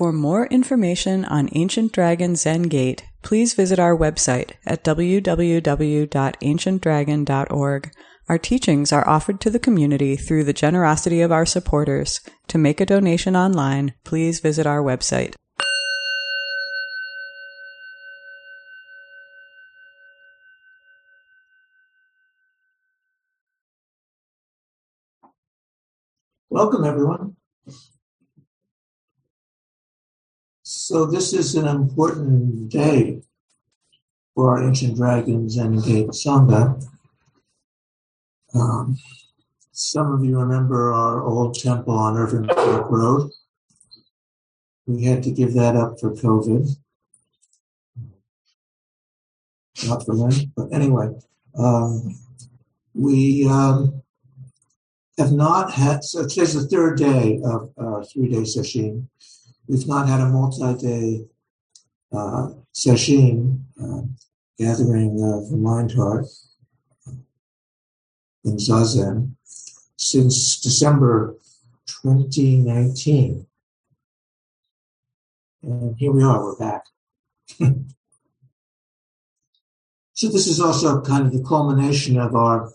For more information on Ancient Dragon Zen Gate, please visit our website at www.ancientdragon.org. Our teachings are offered to the community through the generosity of our supporters. To make a donation online, please visit our website. Welcome, everyone. So, this is an important day for our Ancient Dragon Zen Gate Sangha. Um, some of you remember our old temple on Irving Park Road. We had to give that up for COVID. Not for them, but anyway, um, we um, have not had, so today's the third day of uh, three day sesshin. We've not had a multi day uh, sesshin, uh, gathering of mind heart in Zazen since December 2019. And here we are, we're back. so this is also kind of the culmination of our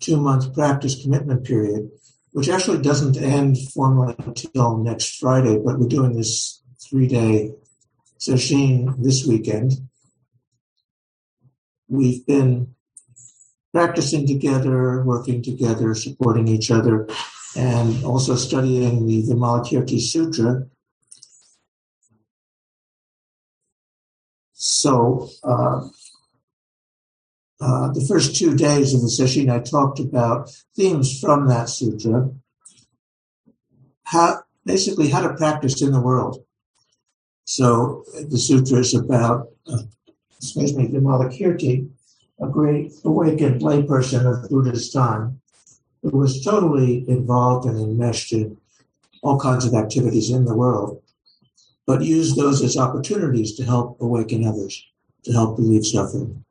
two month practice commitment period, which actually doesn't end formally until next Friday, but we're doing this three day sesshin this weekend. We've been practicing together, working together, supporting each other, and also studying the Vimalakirti Sutra. So, uh, uh, the first two days of the sesshin, I talked about themes from that sutra, how basically how to practice in the world. So the sutra is about, uh, excuse me, Vimalakirti, a great awakened layperson of Buddha's time who was totally involved and enmeshed in all kinds of activities in the world, but used those as opportunities to help awaken others, to help relieve suffering.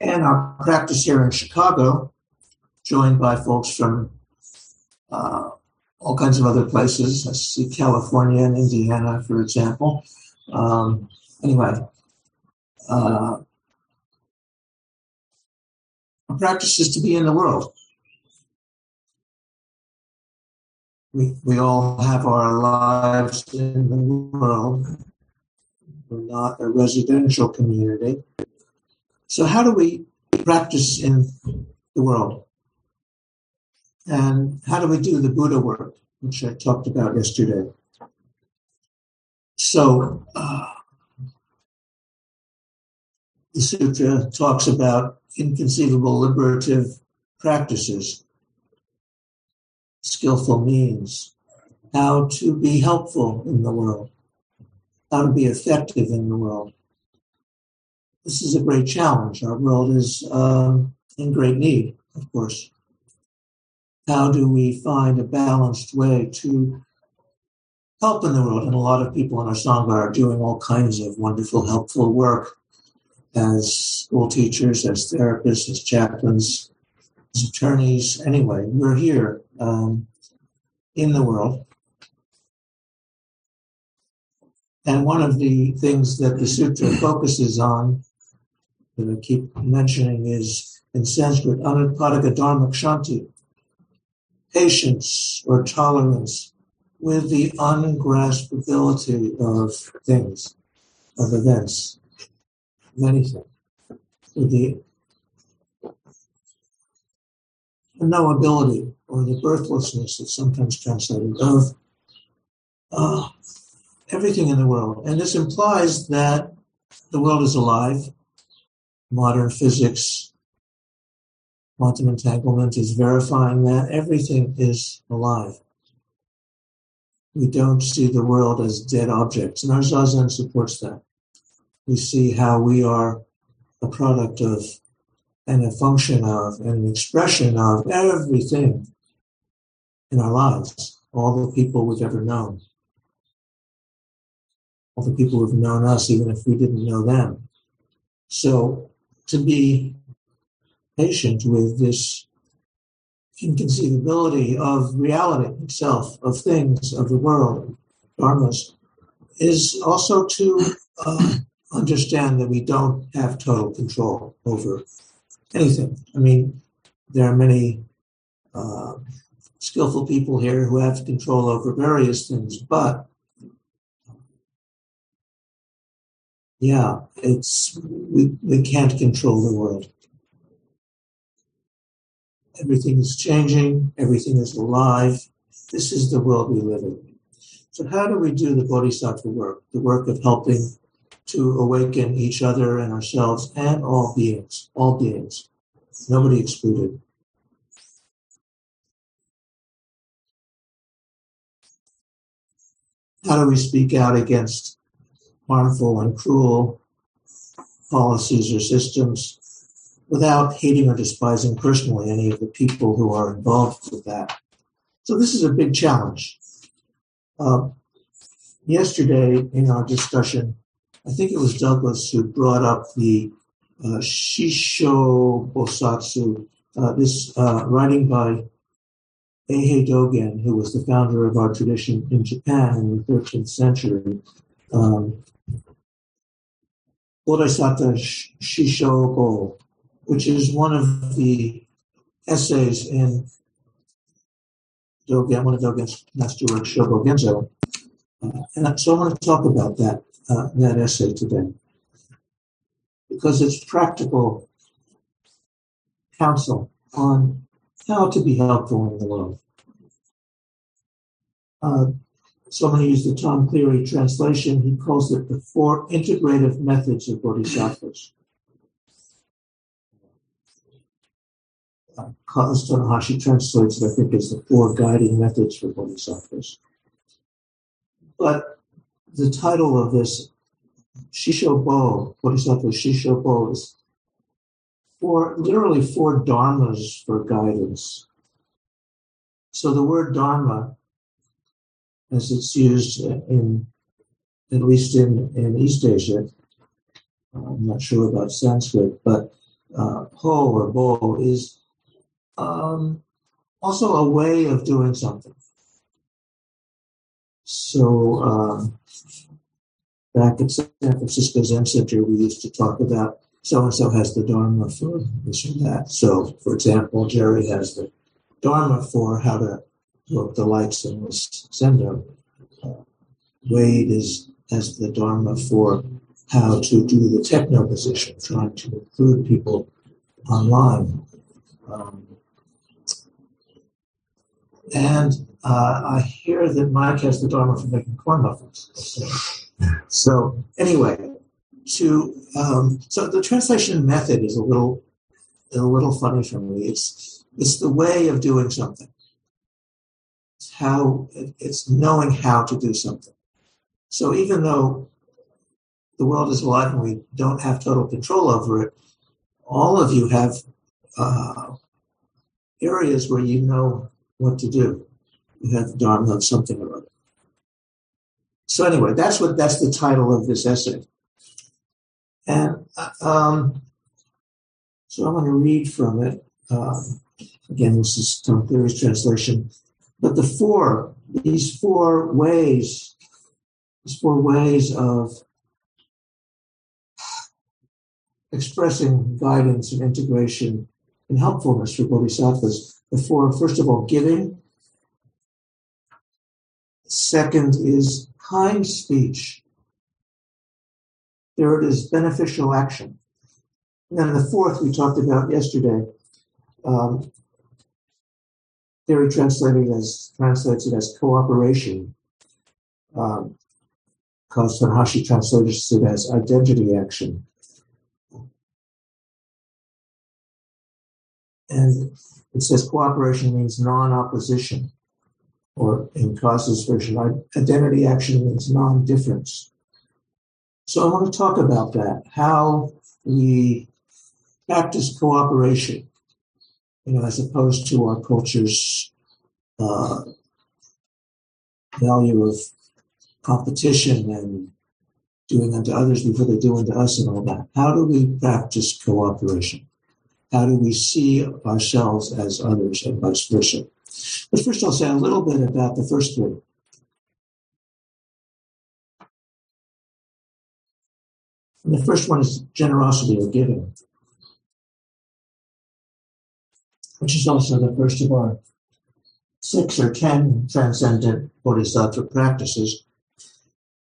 And our practice here in Chicago, joined by folks from uh, all kinds of other places. I see California and Indiana, for example. Um, anyway, uh, our practice is to be in the world. We, we all have our lives in the world. We're not a residential community. So, how do we practice in the world? And how do we do the Buddha work, which I talked about yesterday? So, uh, the sutra talks about inconceivable liberative practices, skillful means, how to be helpful in the world, how to be effective in the world. This is a great challenge. Our world is um, in great need, of course how do we find a balanced way to help in the world? And a lot of people in our Sangha are doing all kinds of wonderful, helpful work as school teachers, as therapists, as chaplains, as attorneys. Anyway, we're here um, in the world. And one of the things that the sutra focuses on, that I keep mentioning, is in Sanskrit, Anupadaka Dharma Kshanti, patience or tolerance with the ungraspability of things, of events, of anything, with the unknowability or the birthlessness that's sometimes translated of uh, everything in the world. And this implies that the world is alive. Modern physics Quantum entanglement is verifying that everything is alive. We don't see the world as dead objects, and our Zazen supports that. We see how we are a product of and a function of and an expression of everything in our lives, all the people we've ever known, all the people who've known us, even if we didn't know them. So to be patient with this inconceivability of reality itself, of things, of the world, dharmas, is also to uh, understand that we don't have total control over anything. I mean, there are many uh, skillful people here who have control over various things, but yeah, it's we, we can't control the world. Everything is changing, everything is alive. This is the world we live in. So, how do we do the bodhisattva work, the work of helping to awaken each other and ourselves and all beings, all beings, nobody excluded? How do we speak out against harmful and cruel policies or systems without hating or despising personally any of the people who are involved with that? So this is a big challenge. Uh, yesterday in our discussion, I think it was Douglas who brought up the uh, Shisho Bosatsu, uh, this uh, writing by Eihei Dogen, who was the founder of our tradition in Japan in the 13th century. Um, Bodhisattva Shishobo, which is one of the essays in Dogen, one of Dogen's master works, Shobo Genzo. Uh, and so I want to talk about that, uh, that essay today because it's practical counsel on how to be helpful in the world. Uh, so I'm going the Tom Cleary translation. He calls it the four integrative methods of bodhisattvas. Uh, Tanahashi translates it, I think, as the four guiding methods for bodhisattvas. But the title of this Shishobo, Bodhisattva Shishobo, is for literally four dharmas for guidance. So the word dharma, as it's used in, at least in, in East Asia, I'm not sure about Sanskrit, but uh, po or bo is um, also a way of doing something. So um, back at San Francisco Zen Center, we used to talk about so and so has the Dharma for this or that. So, for example, Jerry has the Dharma for how to work the in this Zendo. Uh, Wade is has the Dharma for how to do the techno position, trying to include people online. Um, and uh, I hear that Mike has the Dharma for making corn muffins. So, anyway, to um, so the translation method is a little a little funny for me. It's it's the way of doing something. How it's knowing how to do something. So even though the world is alive and we don't have total control over it, all of you have uh, areas where you know what to do. You have dharma of something or other. So anyway, that's what that's the title of this essay. And um, so I'm going to read from it. Um, again, this is Tom Cleary's translation. But the four, these four ways, these four ways of expressing guidance and integration and helpfulness for bodhisattvas. The four, first of all, giving. Second is kind speech. Third is beneficial action. And then the fourth we talked about yesterday, um, Cleary translated as translates it as cooperation. Um, because Tanahashi translates it as identity action. And it says cooperation means non-opposition or in Kaz's version, identity action means non difference. So I want to talk about that, how we practice cooperation, you know, as opposed to our culture's uh, value of competition and doing unto others before they do unto us and all that. How do we practice cooperation? how do we see ourselves as others and vice versa. But first, I'll say a little bit about the first three. And the first one is generosity or giving, which is also the first of our six or ten transcendent bodhisattva practices.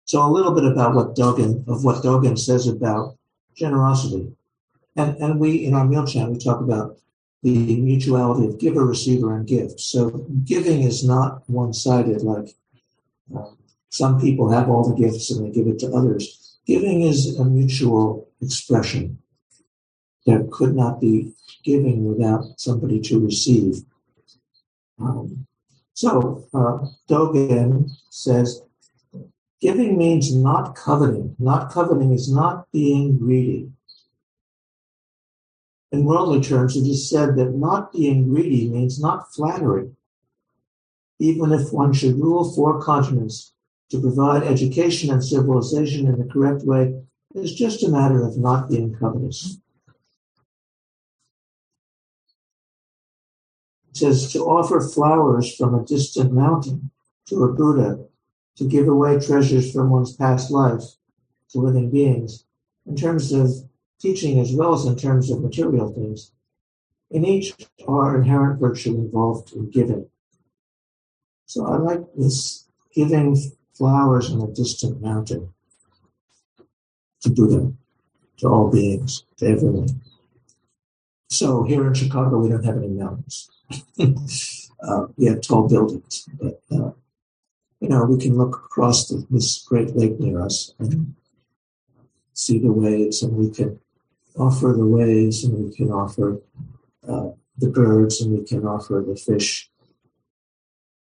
So a little bit about what Dogen of what Dogen says about generosity. And and we in our meal chat we talk about the mutuality of giver, receiver, and gift. So giving is not one-sided like um, some people have all the gifts and they give it to others. Giving is a mutual expression. There could not be giving without somebody to receive. Um, so uh, Dogen says, giving means not coveting. Not coveting is not being greedy. In worldly terms, it is said that not being greedy means not flattery. Even if one should rule four continents to provide education and civilization in the correct way, is just a matter of not being covetous. Says to offer flowers from a distant mountain to a Buddha, to give away treasures from one's past life to living beings, in terms of teaching as well as in terms of material things. In each are inherent virtue involved in giving. So I like this giving flowers on a distant mountain to Buddha, to all beings, to everyone. So here in Chicago, we don't have any mountains. uh, we have tall buildings, but uh, you know we can look across the, this great lake near us and see the waves, and we can offer the waves, and we can offer uh, the birds, and we can offer the fish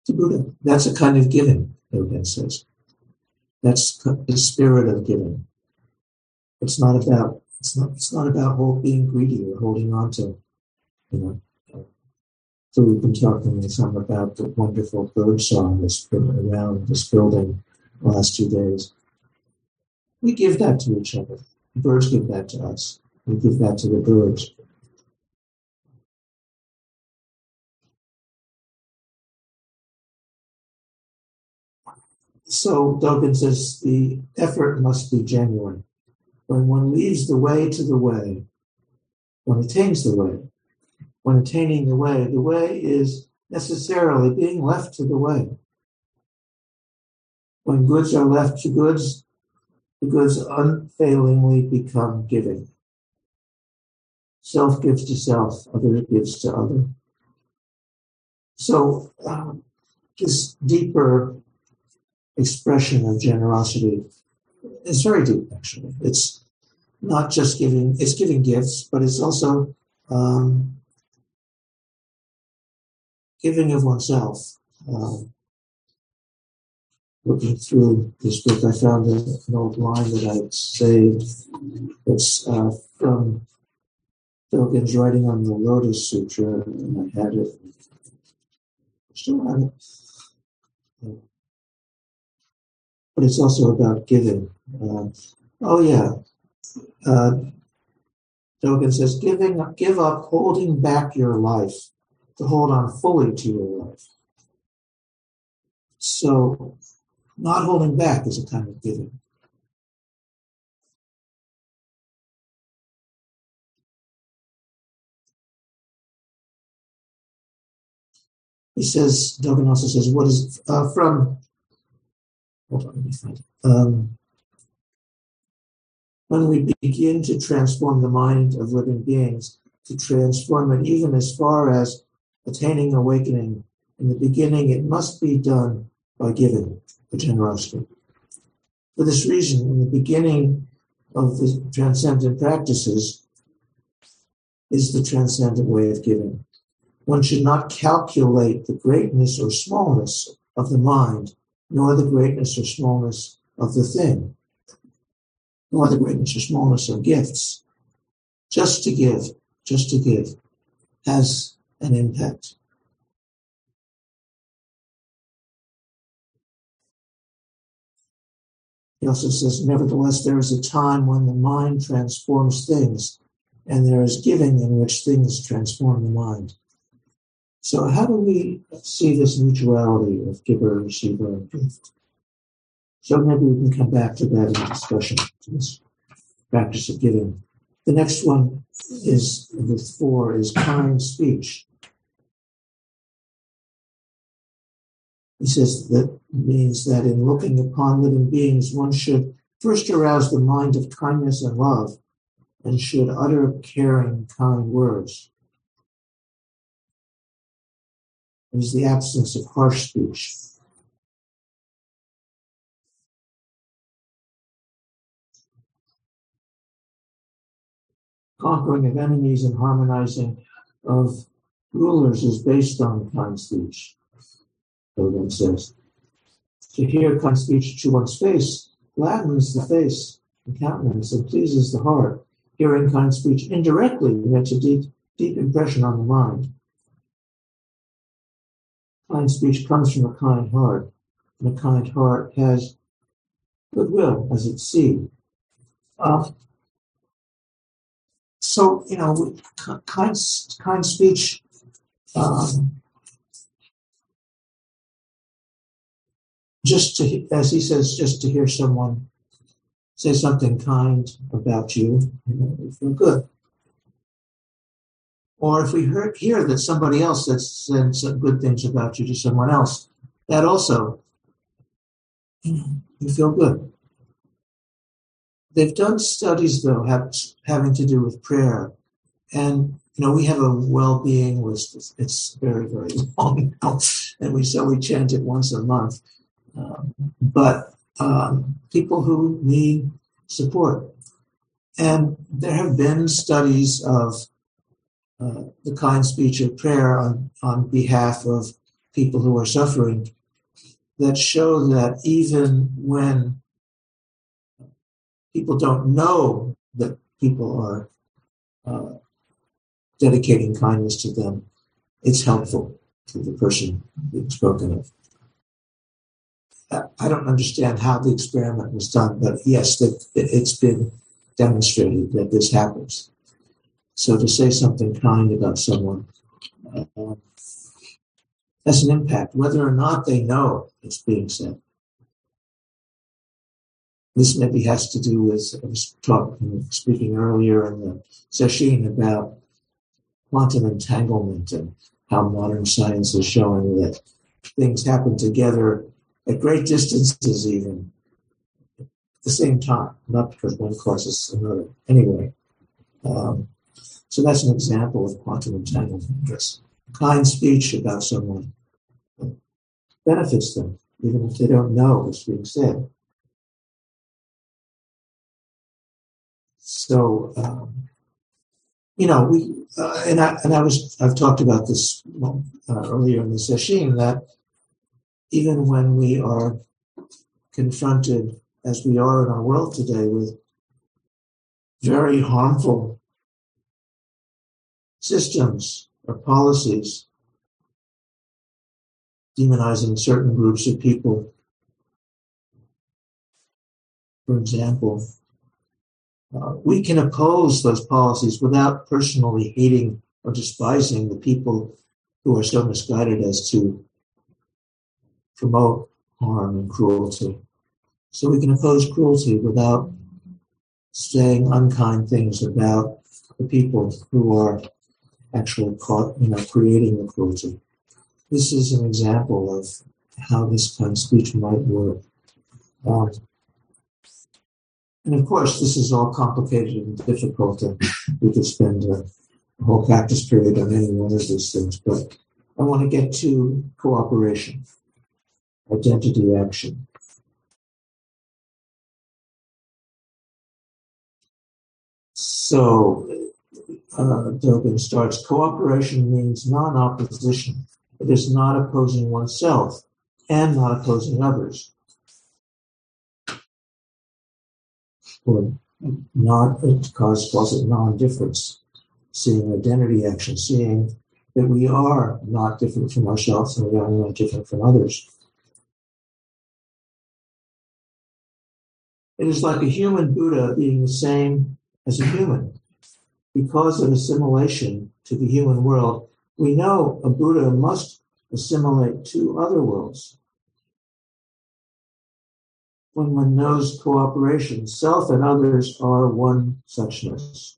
to Buddha. That's a kind of giving, Dogen says. That's the spirit of giving. It's not about it's not it's not about being greedy or holding on to you know so we've been talking some about the wonderful bird song that's been around this building the last two days. We give that to each other. The birds give that to us. We give that to the birds. So Dogen says the effort must be genuine. When one leaves the way to the way, one attains the way when attaining the way. The way is necessarily being left to the way. When goods are left to goods, the goods unfailingly become giving. Self gives to self, other gives to other. So, um, this deeper expression of generosity is very deep, actually. It's not just giving, it's giving gifts, but it's also um, giving of oneself. Um, looking through this book, I found an old line that I saved. It's uh, from Dogen's writing on the Lotus Sutra, and I had it. Still have it. But it's also about giving. Uh, oh, yeah. Uh, Dogen says, giving, give up holding back your life to hold on fully to your life. So, not holding back is a kind of giving. He says, Dogen also says, what is uh, from, hold on, let me find it. Um, when we begin to transform the mind of living beings, to transform it even as far as attaining awakening, in the beginning, it must be done by giving, by generosity. For this reason, in the beginning of the transcendent practices is the transcendent way of giving. One should not calculate the greatness or smallness of the mind, nor the greatness or smallness of the thing, nor the greatness or smallness of gifts. Just to give, just to give, has an impact. He also says, nevertheless, there is a time when the mind transforms things and there is giving in which things transform the mind. So, how do we see this mutuality of giver, receiver, and gift? So, maybe we can come back to that in the discussion, this practice of giving. The next one is, with four, is kind speech. He says that means that in looking upon living beings, one should first arouse the mind of kindness and love and should utter caring, kind words. It is the absence of harsh speech. Conquering of enemies and harmonizing of rulers is based on kind speech. Dogen says. To hear kind speech to one's face gladdens the face and countenance and pleases the heart. Hearing kind speech indirectly makes a deep, deep impression on the mind. Kind speech comes from a kind heart, and a kind heart has goodwill as its seed. So, you know, kind, kind speech um, just to, as he says, just to hear someone say something kind about you, you know, we feel good. Or if we hear, hear that somebody else has said some good things about you to someone else, that also, you know, you feel good. They've done studies, though, have, having to do with prayer. And, you know, we have a well-being list. It's, very, very long now. And we, so we chant it once a month. Um, but um, people who need support. And there have been studies of uh, the kind speech of prayer on, on behalf of people who are suffering that show that even when people don't know that people are uh, dedicating kindness to them, it's helpful to the person being spoken of. I don't understand how the experiment was done, but yes, it's been demonstrated that this happens. So to say something kind about someone uh, has an impact, whether or not they know it's being said. This maybe has to do with I was talking, speaking earlier in the sesshin about quantum entanglement and how modern science is showing that things happen together at great distances even at the same time, not because one causes another. Anyway, um, so that's an example of quantum entanglement. Just kind speech about someone benefits them, even if they don't know what's being said. So, um, you know, we uh, and I and I was I've talked about this uh, earlier in the sesshin that even when we are confronted, as we are in our world today, with very harmful systems or policies demonizing certain groups of people. For example, uh, we can oppose those policies without personally hating or despising the people who are so misguided as to promote harm and cruelty. So we can oppose cruelty without saying unkind things about the people who are actually caught, you know, creating the cruelty. This is an example of how this kind of speech might work. Um, and of course, this is all complicated and difficult, and we could spend a, whole practice period on any one of these things. But I want to get to cooperation identity action. So uh, Dogen starts cooperation means non opposition. It is not opposing oneself and not opposing others. Or not, it calls, calls it non difference, seeing identity action, seeing that we are not different from ourselves and we are not different from others. It is like a human Buddha being the same as a human. because of assimilation to the human world, we know a Buddha must assimilate to other worlds. When one knows cooperation, self and others are one suchness.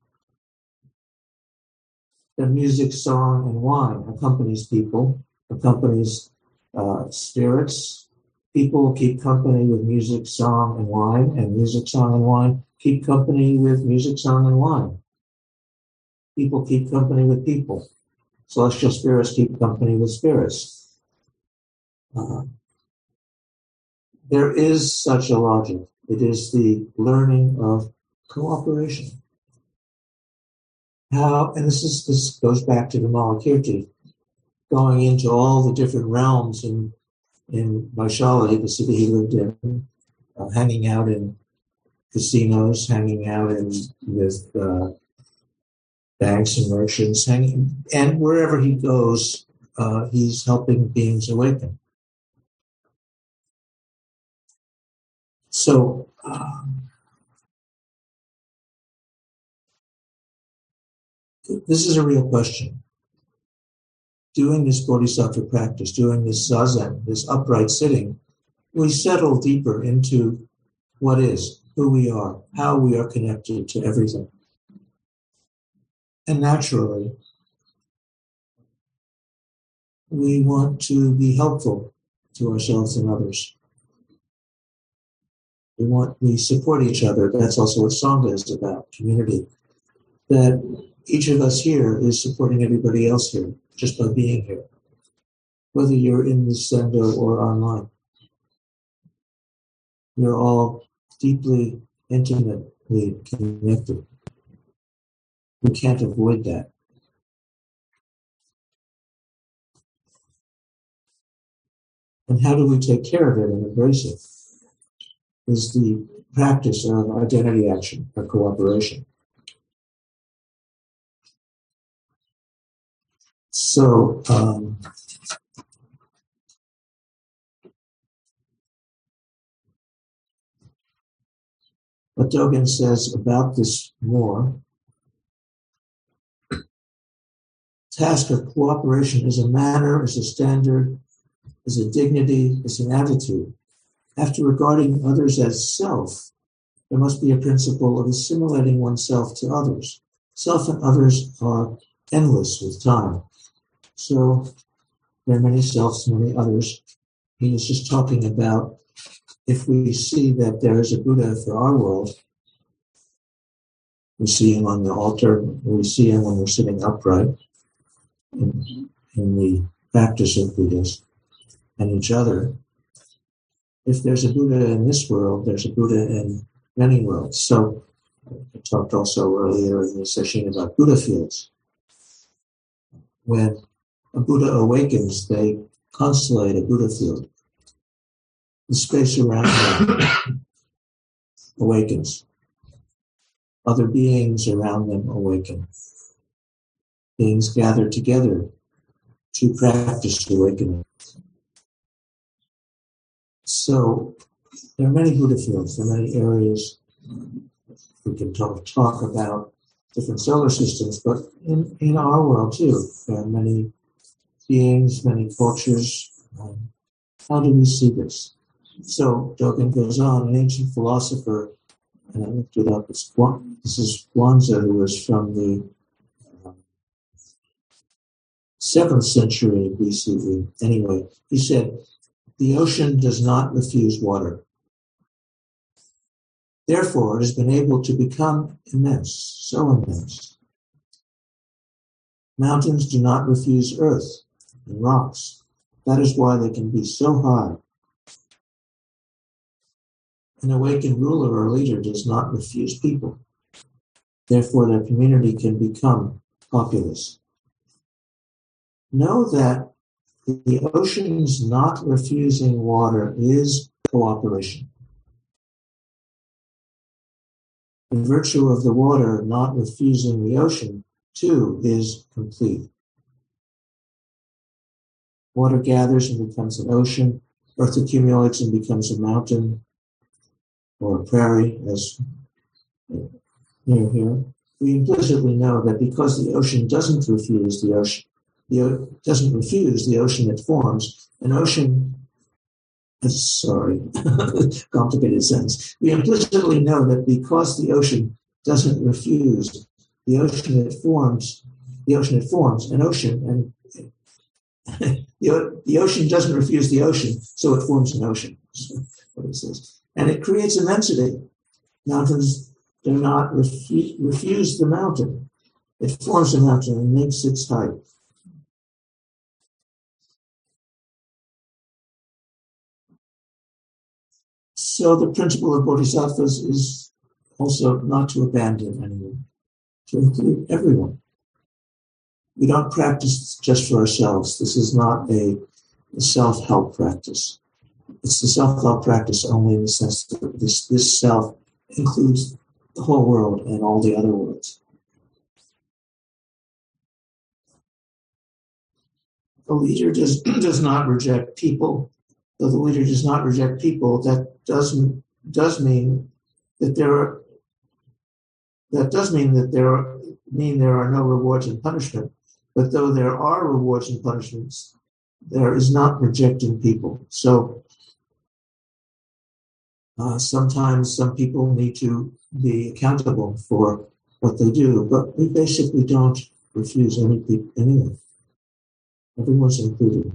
The music, song, and wine accompanies people, accompanies uh, spirits. People keep company with music, song, and wine, and music, song, and wine keep company with music, song, and wine. People keep company with people. Celestial spirits keep company with spirits. Uh, there is such a logic. It is the learning of cooperation. How, and this is this goes back to the Vimalakirti, going into all the different realms in in Vaishali, the city he lived in, uh, hanging out in casinos, hanging out in with uh, banks and merchants, hanging, and wherever he goes, uh, he's helping beings awaken. So, um, this is a real question. Doing this bodhisattva practice, doing this zazen, this upright sitting, we settle deeper into what is, who we are, how we are connected to everything. And naturally, we want to be helpful to ourselves and others. We want we support each other. That's also what Sangha is about, community. That each of us here is supporting everybody else here just by being here. Whether you're in the zendo or online. We're all deeply, intimately connected. We can't avoid that. And how do we take care of it and embrace it? Is the practice of identity action or cooperation. So, um, what Dogen says about this more task of cooperation is a manner, is a standard, is a dignity, is an attitude. After regarding others as self, there must be a principle of assimilating oneself to others. Self and others are endless with time. So there are many selves, many others. He was just talking about if we see that there is a Buddha for our world, we see him on the altar, we see him when we're sitting upright, in, in the practice of Buddhas and each other. If there's a Buddha in this world, there's a Buddha in many worlds. So I talked also earlier in the sesshin about Buddha fields. When a Buddha awakens, they constellate a Buddha field. The space around them awakens. Other beings around them awaken beings gather together to practice awakening. So there are many Buddha fields, there are many areas we can talk, talk about different solar systems, but in, in our world too, there are many beings, many cultures. Um, how do we see this? So Dogen goes on, an ancient philosopher, and I looked it up, it's, this is Guanzi, who was from the 7th century BCE. Anyway, he said, the ocean does not refuse water. Therefore, it has been able to become immense, so immense. Mountains do not refuse earth and rocks. That is why they can be so high. An awakened ruler or leader does not refuse people. Therefore, their community can become populous know that the ocean's not refusing water is cooperation. The virtue of the water not refusing the ocean, too, is complete. Water gathers and becomes an ocean. Earth accumulates and becomes a mountain or a prairie, as uh, near here. we implicitly know that because the ocean doesn't refuse the ocean, the doesn't refuse the ocean it forms, an ocean sorry, complicated sentence. We implicitly know that because the ocean doesn't refuse the ocean it forms, the ocean it forms, an ocean, and the, the ocean doesn't refuse the ocean, so it forms an ocean. what it says. And it creates immensity. Mountains do not refu- refuse the mountain. It forms a mountain and makes its height. So the principle of bodhisattvas is also not to abandon anyone, to include everyone. We don't practice just for ourselves. This is not a, self-help practice. It's the self-help practice only in the sense that this, this self includes the whole world and all the other worlds. The leader does, does not reject people. Though the leader does not reject people, that doesn't does mean that there are that does mean that there are, mean there are no rewards and punishment. But though there are rewards and punishments, there is not rejecting people. So uh, sometimes some people need to be accountable for what they do, but we basically don't refuse any anyone. Everyone's included.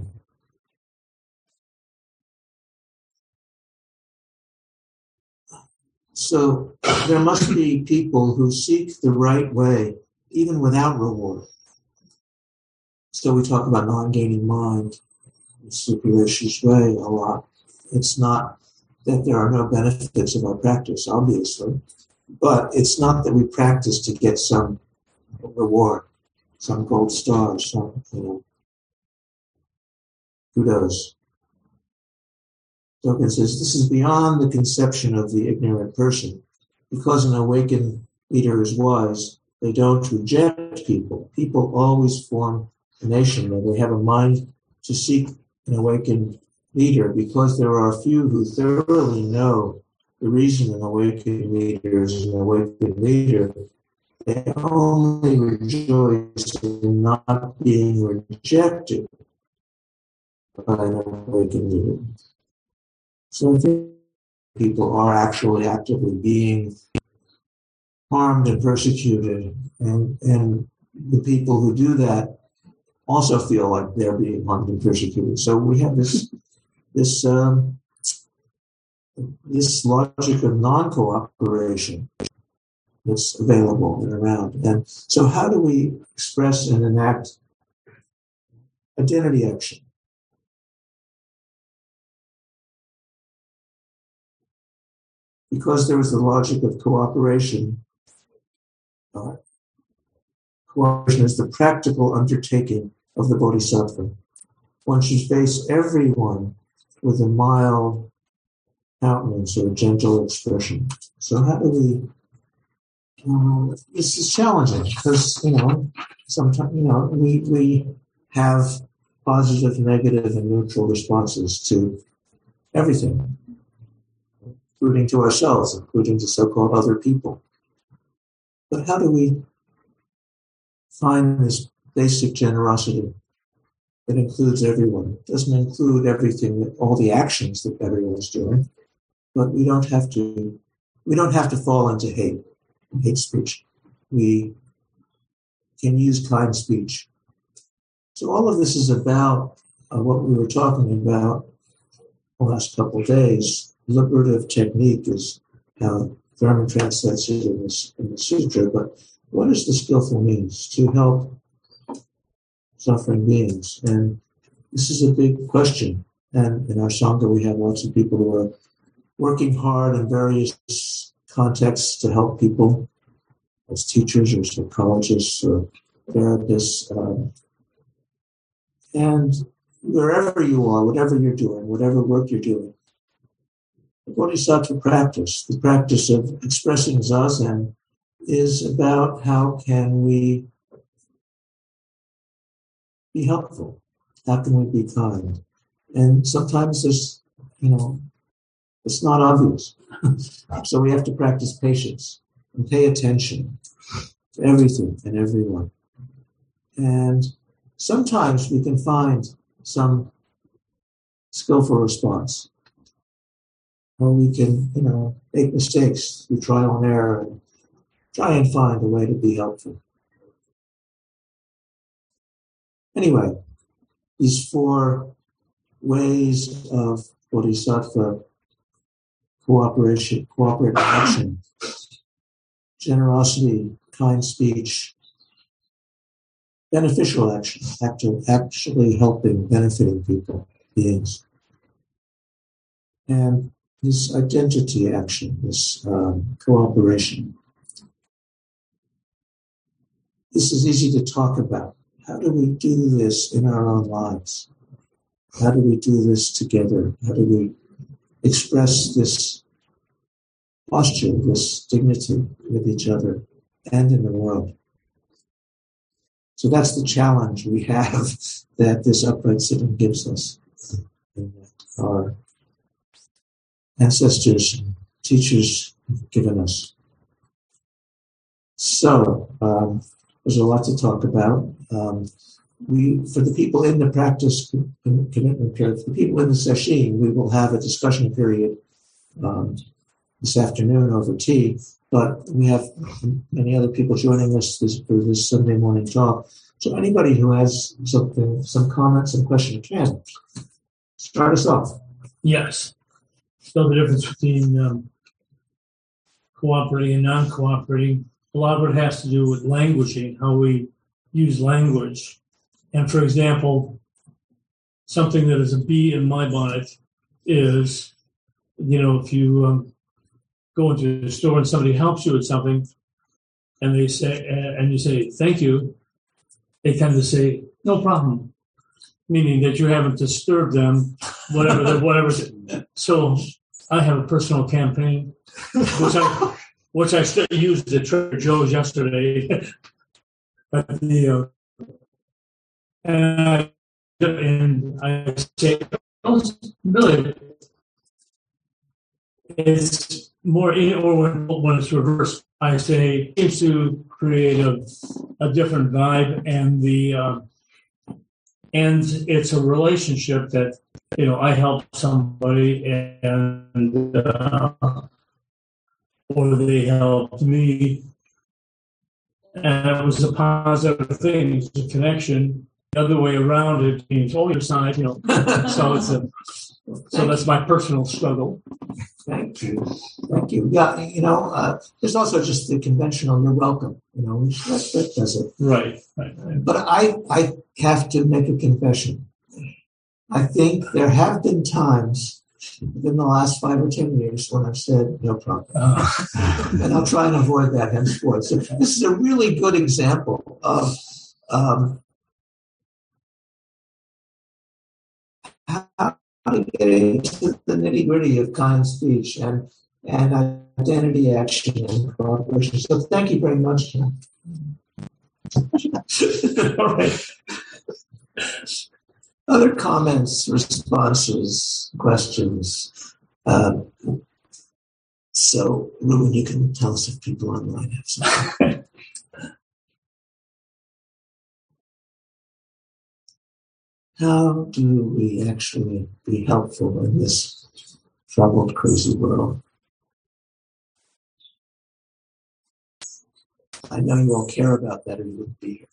So there must be people who seek the right way, even without reward. So we talk about non-gaining mind in Suzuki Roshi's way a lot. It's not that there are no benefits of our practice, obviously, but it's not that we practice to get some reward, some gold star, some, you know, kudos. Dogen says this is beyond the conception of the ignorant person. Because an awakened leader is wise, they don't reject people. People always form a nation, and they have a mind to seek an awakened leader because there are few who thoroughly know the reason an awakened leader is an awakened leader. They only rejoice in not being rejected by an awakened leader. So people are actually actively being harmed and persecuted, and and the people who do that also feel like they're being harmed and persecuted. So we have this this um, this logic of non-cooperation that's available and around. And so, how do we express and enact identity action? Because there was the logic of cooperation. Uh, cooperation is the practical undertaking of the bodhisattva. One should face everyone with a mild countenance or a gentle expression. So how do we? Uh, this is challenging because you know sometimes you know we we have positive, negative, and neutral responses to everything, including to ourselves, including to so-called other people. But how do we find this basic generosity that includes everyone. It doesn't include everything, all the actions that everyone's doing, but we don't have to. We don't have to fall into hate, hate speech. We can use kind speech. So all of this is about uh, what we were talking about the last couple of days. Liberative technique is how Thurman translates it in, in the sutra. But what is the skillful means to help suffering beings? And this is a big question. And in our Sangha, we have lots of people who are working hard in various contexts to help people as teachers or psychologists or therapists. Um, and wherever you are, whatever you're doing, whatever work you're doing, the Bodhisattva practice, the practice of expressing Zazen, is about how can we be helpful? How can we be kind? And sometimes there's, you know, it's not obvious. so we have to practice patience and pay attention to everything and everyone. And sometimes we can find some skillful response. Or we can, you know, make mistakes through trial and error and try and find a way to be helpful. Anyway, these four ways of bodhisattva cooperation, cooperative action, generosity, kind speech, beneficial action, actually, actually helping, benefiting people, beings. And this identity action, this um, cooperation. This is easy to talk about. How do we do this in our own lives? How do we do this together? How do we express this posture, this dignity with each other and in the world? So that's the challenge we have that this upright sitting gives us. Our ancestors, teachers have given us. So um, there's a lot to talk about. Um, we, for the people in the practice commitment period, for the people in the sesshin, we will have a discussion period um, this afternoon over tea but we have many other people joining us this, for this Sunday morning talk. So anybody who has something, some comments and questions can start us off. Yes. So the difference between um, cooperating and non-cooperating, a lot of it has to do with languaging, how we use language. And for example, something that is a bee in my bonnet is, you know, if you um, go into the store and somebody helps you with something, and they say, and you say thank you, they tend to say no problem, meaning that you haven't disturbed them, whatever, whatever. So I have a personal campaign, which I which I still used at Trader Joe's yesterday. at the uh, and I, and I say, really, it's more or when, when it's reversed, I say seems to create a, a different vibe, and the uh, and it's a relationship that you know I help somebody and uh, or they helped me, and it was a positive thing. It's a connection. The other way around, it means oh your side, you know. so it's a so that's my personal struggle. Thank you. Thank you. Yeah, you know, uh, there's also just the conventional "you're welcome." You know, that, that does it. Right, right, right. But I, I have to make a confession. I think there have been times within the last five or ten years when I've said no problem, uh. and I'll try and avoid that henceforth. So this is a really good example of um, how to get into the nitty gritty of kind speech and and identity action and cooperation. So thank you very much, All right. Other comments, responses, questions. Um, so, Ruben, you can tell us if people online have something. how do we actually be helpful in this troubled, crazy world? I know you all care about that or you wouldn't be here.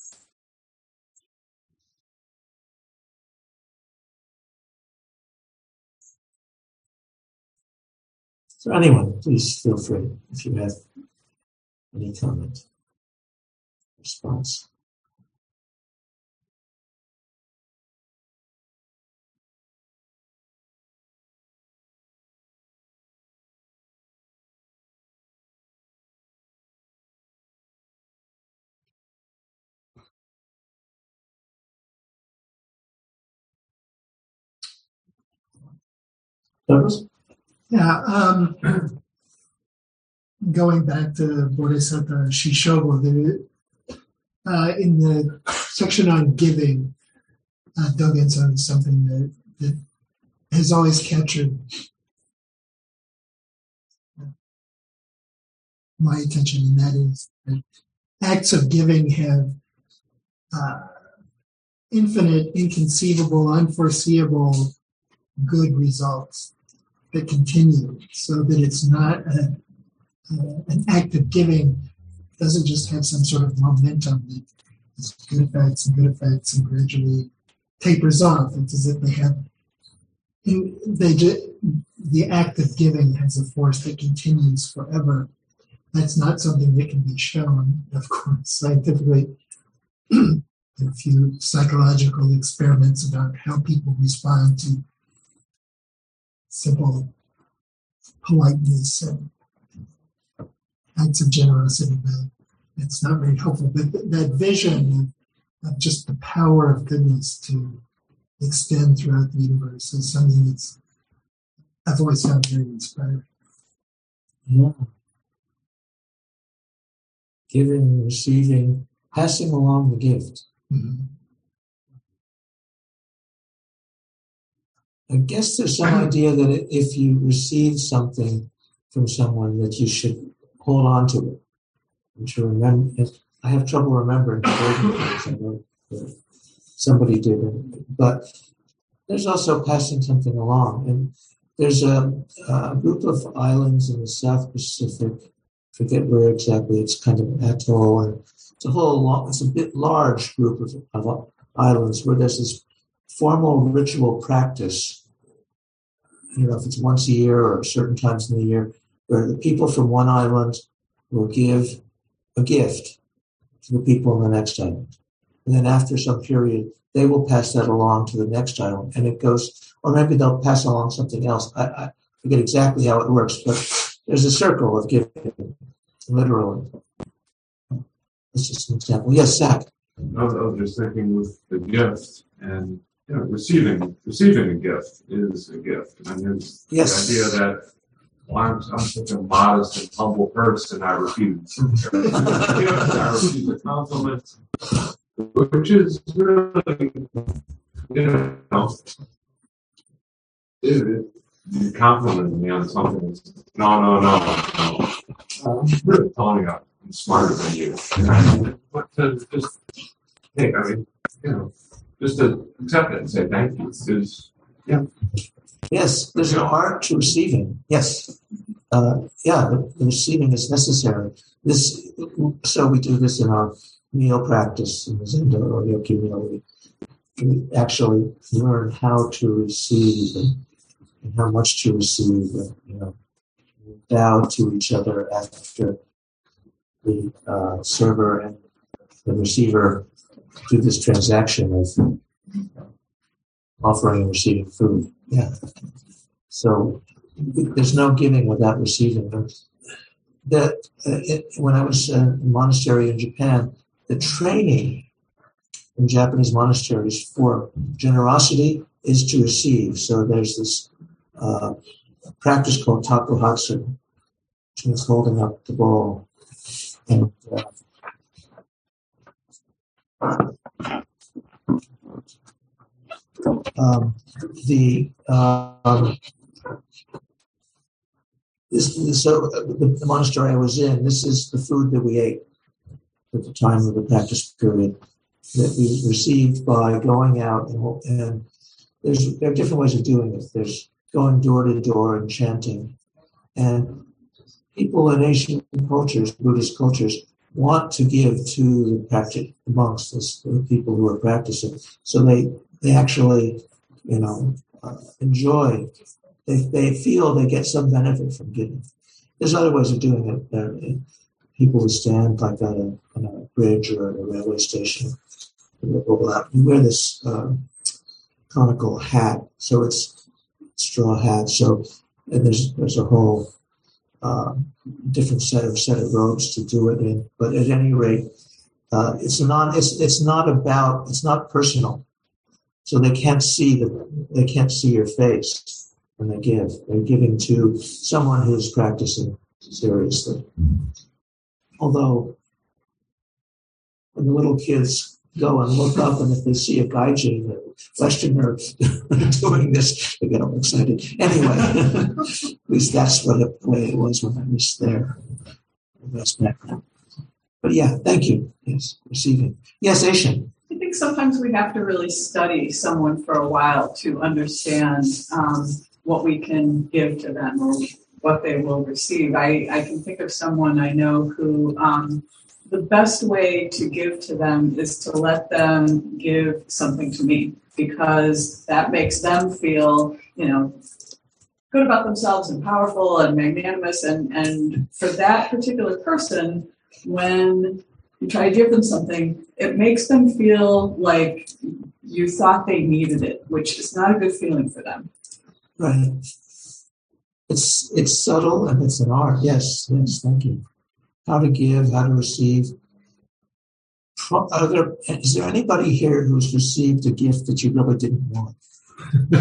So anyone, please feel free if you have any comment, response. Douglas? Yeah, um, going back to Bodhisattva Shishobo, there, uh, in the section on giving, uh, dug into something that, that has always captured my attention, and that is that acts of giving have uh, infinite, inconceivable, unforeseeable good results that continue, so that it's not a, an act of giving doesn't just have some sort of momentum that has good effects and good effects and gradually tapers off. It's as if they have they the act of giving has a force that continues forever. That's not something that can be shown, of course, scientifically. a few psychological experiments about how people respond to simple politeness and acts of generosity. But it's not very helpful. But that vision of, of just the power of goodness to extend throughout the universe is something that's I've always found very inspiring. Yeah. Giving, receiving, passing along the gift. Mm-hmm. I guess there's some idea that if you receive something from someone, that you should hold on to it and to remember. I have trouble remembering things I know somebody did, it. but there's also passing something along. And there's a, a group of islands in the South Pacific. Forget where exactly. It's kind of atoll, and it's a whole. Lot, it's a bit large group of, of islands where there's this formal ritual practice. I don't know if it's once a year or certain times in the year, where the people from one island will give a gift to the people on the next island. And then after some period, they will pass that along to the next island. And it goes, or maybe they'll pass along something else. I, I forget exactly how it works, but there's a circle of giving, literally. That's just an example. Yes, Zach. I was just thinking with the gift and you know, receiving receiving a gift is a gift. And there's yes. the idea that well, I'm, I'm such a modest and humble person, I refuse. I refuse a compliment, which is really, you know, it, you complimented me on something. That's, no, no, no, no. I'm really telling you I'm smarter than you. But to just, hey, I mean, you know, just to accept it and say thank you is, yeah. Yes, there's an art to receiving. Yes. Uh, yeah, the, the, receiving is necessary. This, so we do this in our meal practice in the Zendo oryoki meal. We, we actually learn how to receive and, and how much to receive. And, you know, bow to each other after the uh, server and the receiver do this transaction of offering and receiving food. Yeah. So there's no giving without receiving. That uh, it, when I was in a monastery in Japan, the training in Japanese monasteries for generosity is to receive. So there's this uh, practice called takuhatsu, which is holding up the bowl. And uh, um, the um, this, so the, the, monastery I was in, this is the food that we ate at the time of the practice period that we received by going out and, and there's there are different ways of doing it. There's going door to door and chanting, and people in Asian cultures, Buddhist cultures, want to give to the practice monks, the people who are practicing. So they they actually, you know, uh, enjoy. They, they feel they get some benefit from giving. There's other ways of doing it. Uh, people who stand like on a, on a bridge or at a railway station. You wear this uh, conical hat, so it's straw hat. So and there's there's a whole uh, different set of set of robes to do it in. But at any rate, uh, it's not it's it's not about it's not personal. So they can't see the they can't see your face when they give. They're giving to someone who's practicing seriously. Although when the little kids go and look up and if they see a a Westerner doing this, they get all excited. Anyway, at least that's what it, the way it was when I was there. That's background. but yeah, thank you. Yes, receiving. Yes, Asian. I think sometimes we have to really study someone for a while to understand um, what we can give to them or what they will receive. I, I can think of someone I know who um, the best way to give to them is to let them give something to me because that makes them feel, you know, good about themselves and powerful and magnanimous. And, and for that particular person, when you try to give them something, it makes them feel like you thought they needed it, which is not a good feeling for them. Right. It's it's subtle and it's an art. Yes, yes, thank you. How to give, how to receive. Are there, is there anybody here who's received a gift that you really didn't want?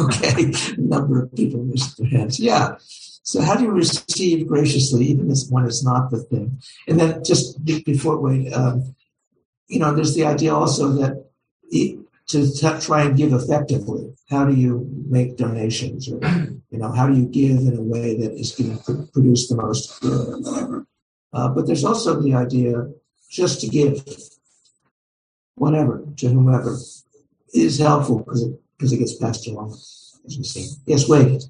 okay, a number of people raised their hands. Yeah. So how do you receive graciously, even when it's not the thing? And then just before we, um, you know, there's the idea also that to t- try and give effectively. How do you make donations, or you know, how do you give in a way that is going to produce the most good? Uh, but there's also the idea just to give, whatever to whomever, is helpful because it because it gets passed along, as we see. Yes, Wade.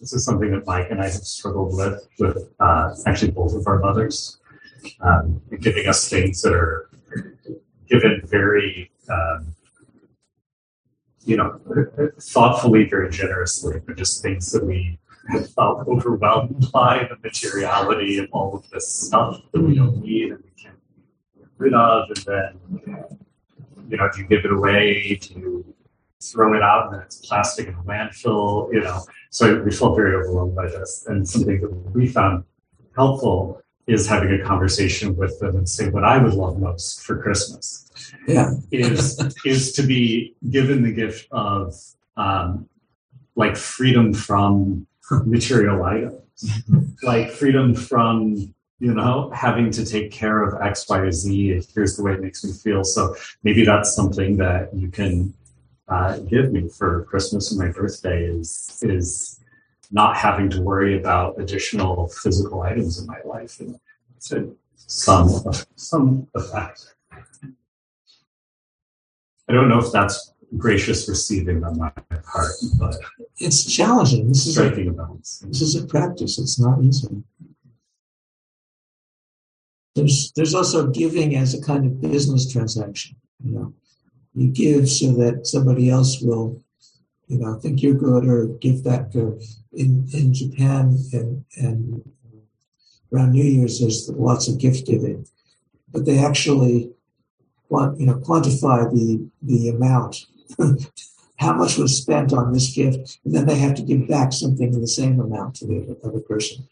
This is something that Mike and I have struggled with, with uh, actually both of our mothers, um, giving us things that are given very um, you know, thoughtfully, very generously, but just things that we have felt overwhelmed by the materiality of all of this stuff that we don't need and we can't get rid of. And then, you know, do you give it away? Do you throw it out and then it's plastic in a landfill? You know, so we felt very overwhelmed by this. And something that we found helpful is having a conversation with them and say what I would love most for Christmas yeah. is is to be given the gift of um, like freedom from material items, like freedom from you know having to take care of X, Y, or Z. Here's the way it makes me feel. So maybe that's something that you can uh, give me for Christmas and my birthday is is not having to worry about additional physical items in my life and to some some effect. I don't know if that's gracious receiving on my part, but it's challenging. This is striking a balance. This is a practice. It's not easy. There's there's also giving as a kind of business transaction. You know, you give so that somebody else will, you know, think you're good or give back. Or in in Japan and and around New Year's, there's lots of gift giving, but they actually want, you know, quantify the the amount, how much was spent on this gift, and then they have to give back something in the same amount to the other person.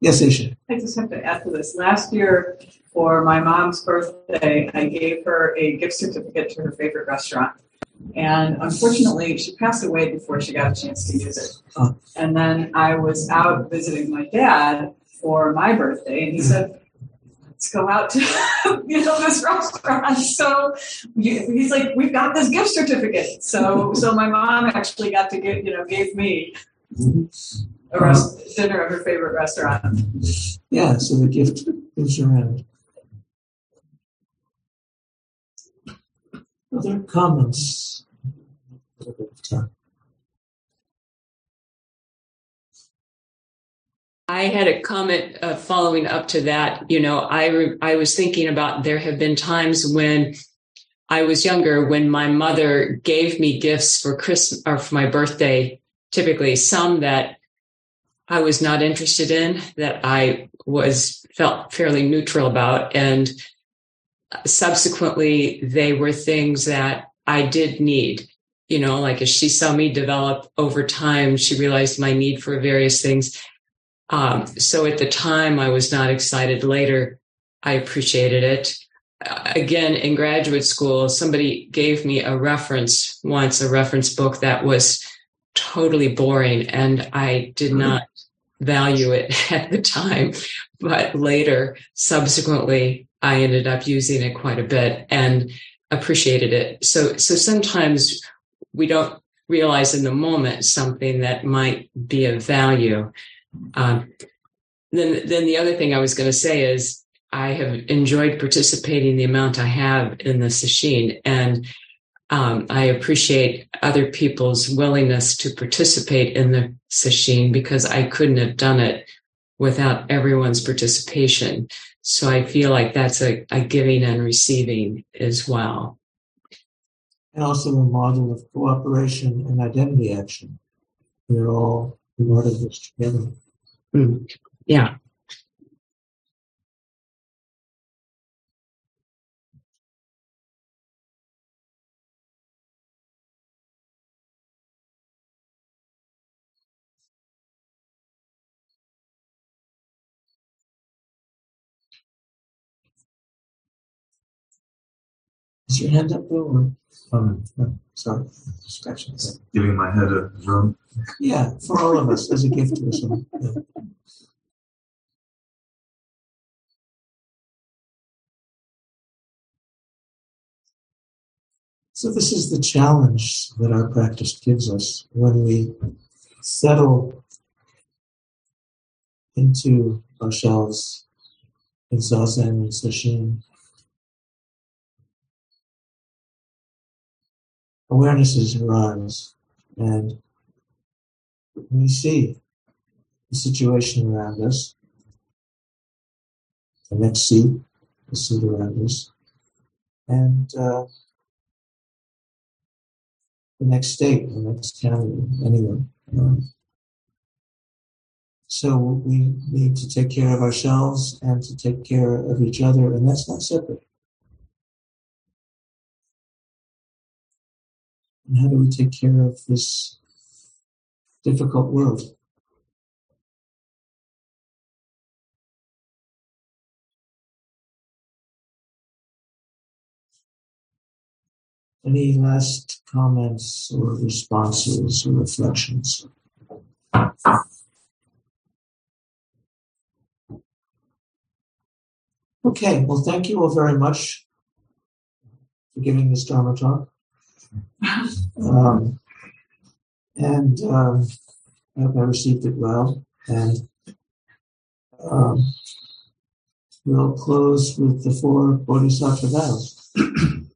Yes, Aisha. I just have to add to this. Last year, for my mom's birthday, I gave her a gift certificate to her favorite restaurant. And unfortunately, she passed away before she got a chance to use it. And then I was out visiting my dad for my birthday, and he said, let's go out to you know this restaurant. So he's like, we've got this gift certificate. So so my mom actually got to get you know gave me a rest, dinner at her favorite restaurant. Yeah, so the gift is around. Other comments? I had a comment uh, following up to that. You know, I re- I was thinking about there have been times when I was younger when my mother gave me gifts for Christmas or for my birthday. Typically, some that I was not interested in, that I was felt fairly neutral about, and subsequently they were things that I did need. You know, like as she saw me develop over time, she realized my need for various things um, so at the time, I was not excited. Later, I appreciated it. Again, in graduate school, somebody gave me a reference once, a reference book that was totally boring, and I did mm-hmm. not value it at the time. But later, subsequently, I ended up using it quite a bit and appreciated it. So, so sometimes we don't realize in the moment something that might be of value. Um, then then the other thing I was going to say is I have enjoyed participating the amount I have in the sesshin, and um, I appreciate other people's willingness to participate in the sesshin because I couldn't have done it without everyone's participation. So I feel like that's a, a giving and receiving as well. And also a model of cooperation and identity action. We're all part of this together. Mm. Yeah. Is your hand up, Bill? Or, um, no, sorry, scratching. Giving my head a drum. Yeah, for all of us as a gift to us all. Yeah. So this is the challenge that our practice gives us when we settle into ourselves in zazen and sesshin awarenesses arise and we see the situation around us, the next seat, the seat around us, and uh, the next state, the next county. Um, so we need to take care of ourselves and to take care of each other, and that's not separate. And how do we take care of this difficult world? Any last comments or responses or reflections? Okay, well, thank you all very much for giving this Dharma talk. Um, and I hope I received it well. And um, we'll close with the four Bodhisattva vows.